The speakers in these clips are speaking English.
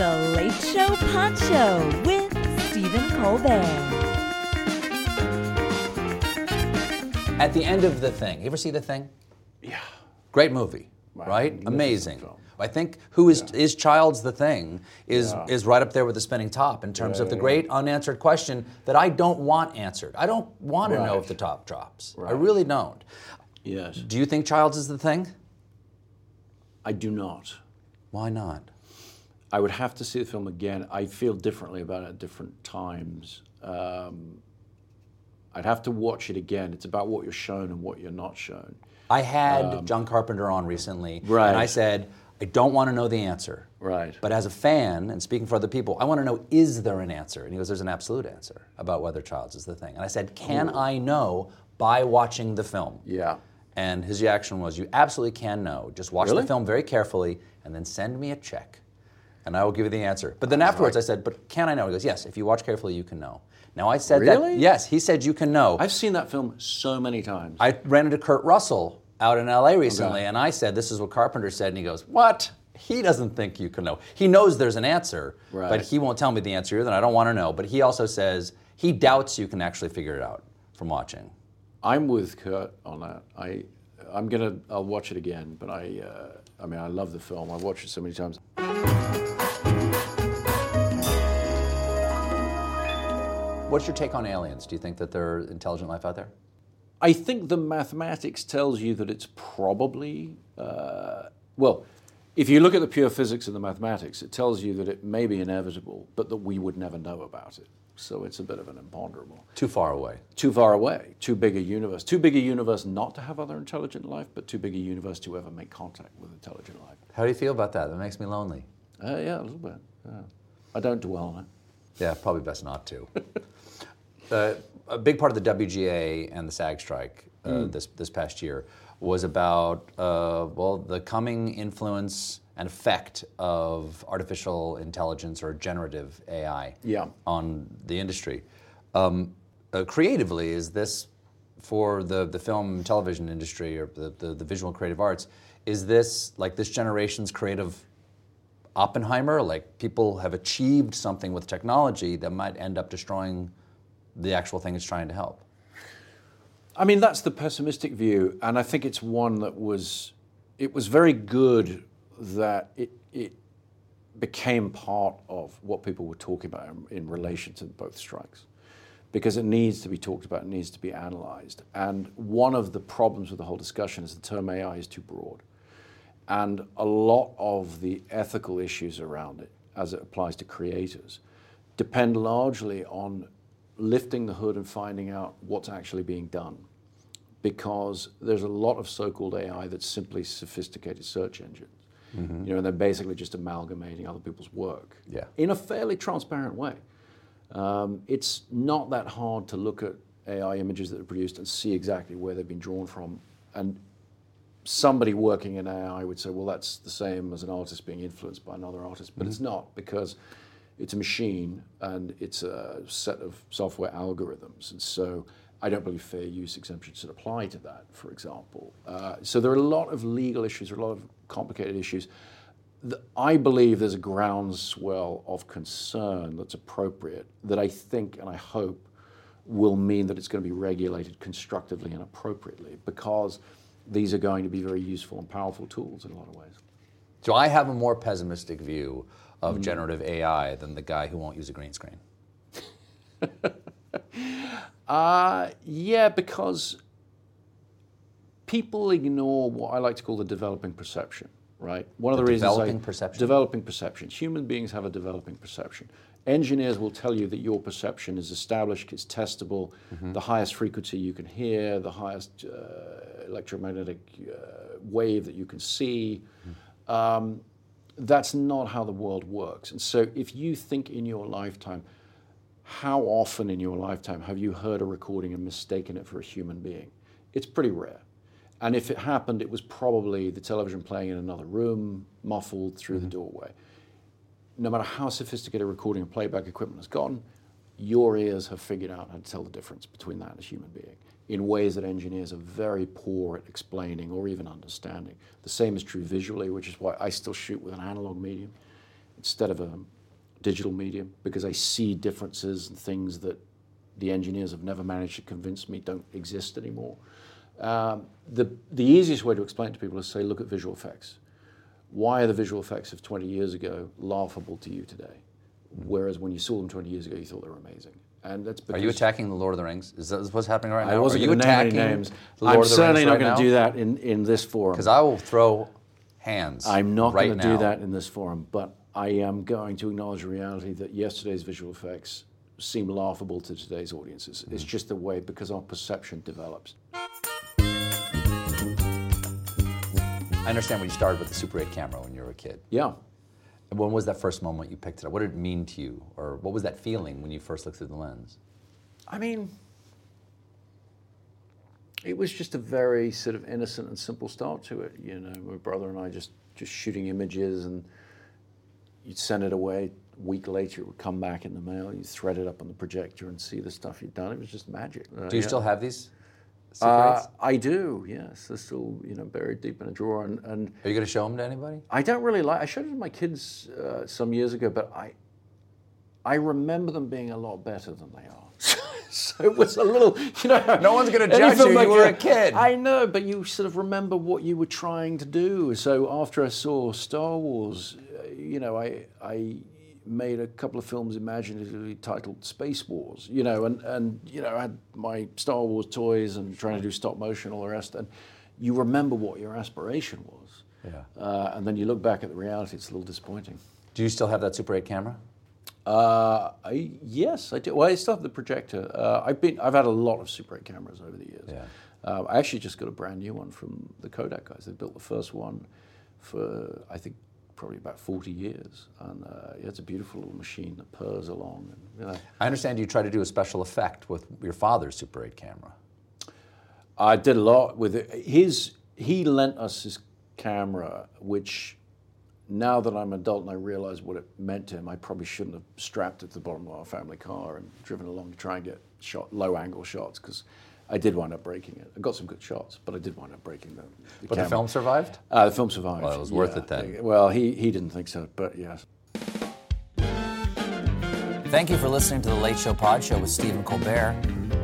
It's the Late Show Pod Show with Stephen Colbert. At the end of The Thing, you ever see The Thing? Yeah. Great movie, right? Amazing. I think who is is Childs The Thing is is right up there with the spinning top in terms of the great unanswered question that I don't want answered. I don't want to know if the top drops. I really don't. Yes. Do you think Childs is the thing? I do not. Why not? I would have to see the film again. I feel differently about it at different times. Um, I'd have to watch it again. It's about what you're shown and what you're not shown. I had John Carpenter on recently, Right. and I said, I don't want to know the answer. Right. But as a fan and speaking for other people, I want to know is there an answer? And he goes, There's an absolute answer about whether Childs is the thing. And I said, Can I know by watching the film? Yeah. And his reaction was, You absolutely can know. Just watch Really? the film very carefully and then send me a check. And I will give you the answer. But then afterwards I said, But can I know? He goes, Yes, if you watch carefully, you can know. Now I said Really? that. Yes, he said you can know. I've seen that film so many times. I ran into Kurt Russell out in LA recently, and I said, "This is what Carpenter said," and he goes, "What? He doesn't think you can know. He knows there's an answer, but he won't tell me the answer either, and I don't want to know." But he also says he doubts you can actually figure it out from watching. I'm with Kurt on that. I, I'm gonna. I'll watch it again. But I, uh, I mean, I love the film. I've watched it so many times. What's your take on aliens? Do you think that there are intelligent life out there? I think the mathematics tells you that it's probably, uh, well, if you look at the pure physics and the mathematics, it tells you that it may be inevitable, but that we would never know about it. So it's a bit of an imponderable. Too far away. Too far away, too big a universe. Too big a universe not to have other intelligent life, but too big a universe to ever make contact with intelligent life. How do you feel about that? That makes me lonely. Uh, yeah, a little bit. Yeah. I don't dwell on it. Yeah, probably best not to. uh, a big part of the WGA and the SAG strike uh, this this past year was about uh, well the coming influence and effect of artificial intelligence or generative AI Yeah. on the industry. Um, uh, creatively, is this for the the film and television industry or the, the the visual and creative arts? Is this like this generation's creative Oppenheimer, like people have achieved something with technology that might end up destroying the actual thing it's trying to help. I mean, that's the pessimistic view, and I think it's one that was, it was very good that it, it became part of what people were talking about in, in relation to both strikes, because it needs to be talked about, it needs to be analyzed. And one of the problems with the whole discussion is the term AI is too broad, and a lot of the ethical issues around it, as it applies to creators, depend largely on lifting the hood and finding out what's actually being done because there's a lot of so-called AI that's simply sophisticated search engines. You know, and they're basically just amalgamating other people's work Yeah. in a fairly transparent way. Um, it's not that hard to look at AI images that are produced and see exactly where they've been drawn from. And somebody working in AI would say, well, that's the same as an artist being influenced by another artist. But it's not because it's a machine and it's a set of software algorithms. And so I don't believe fair use exemptions should apply to that, for example. Uh, so there are a lot of legal issues, a lot of complicated issues. The- I believe there's a groundswell of concern that's appropriate that I think and I hope will mean that it's going to be regulated constructively and appropriately because these are going to be very useful and powerful tools in a lot of ways. So I have a more pessimistic view of generative AI than the guy who won't use a green screen. Uh, yeah, because people ignore what I like to call the developing perception, right? One of The the, reasons developing I, perception? Developing perception. Human beings have a developing perception. Engineers will tell you that your perception is established, it's testable, Mm-hmm. the highest frequency you can hear, the highest uh, electromagnetic uh, wave that you can see. Mm-hmm. Um, that's not how the world works. And so if you think in your lifetime, how often in your lifetime have you heard a recording and mistaken it for a human being? It's pretty rare. And if it happened, it was probably the television playing in another room, muffled through the mm-hmm. doorway. No matter how sophisticated recording and playback equipment has gotten, your ears have figured out how to tell the difference between that and a human being in ways that engineers are very poor at explaining or even understanding. The same is true visually, which is why I still shoot with an analog medium instead of a digital medium because I see differences and things that the engineers have never managed to convince me don't exist anymore. Um, the, the easiest way to explain it to people is to say, look at visual effects. Why are the visual effects of 20 years ago laughable to you today? Whereas when you saw them 20 years ago, you thought they were amazing. And that's Are you attacking the Lord of the Rings? Is that what's happening right now? I wasn't Are you going to name any attacking names. the Lord I'm of the certainly Rings not right going to do that in, in this forum. Because I will throw hands. I'm not right going to do that in this forum, but I am going to acknowledge the reality that yesterday's visual effects seem laughable to today's audiences. It's Mm. just the way because our perception develops. I understand when you started with the Super 8 camera when you were a kid. Yeah. When was that first moment you picked it up? What did it mean to you? Or what was that feeling when you first looked through the lens? I mean, it was just a very sort of innocent and simple start to it. You know, my brother and I just just shooting images, and you'd send it away. A week later, it would come back in the mail. You'd thread it up on the projector and see the stuff you'd done. It was just magic. Do you yeah. still have these? Uh, I do. Yes, they're still you know buried deep in a drawer, and, and Are you going to show them to anybody? I don't really like. I showed it to my kids uh, some years ago, but I I remember them being a lot better than they are. so it was a little, you know. No one's gonna judge you, you were a kid. I know, but you sort of remember what you were trying to do. So after I saw Star Wars, uh, you know, I I made a couple of films imaginatively titled Space Wars, you know, and and you know, I had my Star Wars toys and trying to do stop motion, all the rest, and you remember what your aspiration was. Yeah. Uh, and then you look back at the reality, it's a little disappointing. Do you still have that Super 8 camera? Uh, I, yes, I do. Well, I still have the projector. Uh, I've been, I've had a lot of Super 8 cameras over the years. Yeah. Uh, I actually just got a brand new one from the Kodak guys. They built the first one for, I think, probably about 40 years. And uh, yeah, it's a beautiful little machine that purrs along. And, you know, I understand you try to do a special effect with your father's Super 8 camera. I did a lot with it. His he lent us his camera, which now that I'm an adult and I realize what it meant to him, I probably shouldn't have strapped it to the bottom of our family car and driven along to try and get shot low angle shots because I did wind up breaking it. I got some good shots, but I did wind up breaking them. the But the film survived? Uh, the film survived. Well, it was worth it then. Well, he, he didn't think so, but yes. Thank you for listening to the Late Show Pod Show with Stephen Colbert.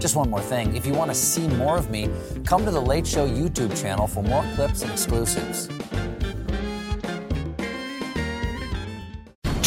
Just one more thing. If you want to see more of me, come to the Late Show YouTube channel for more clips and exclusives.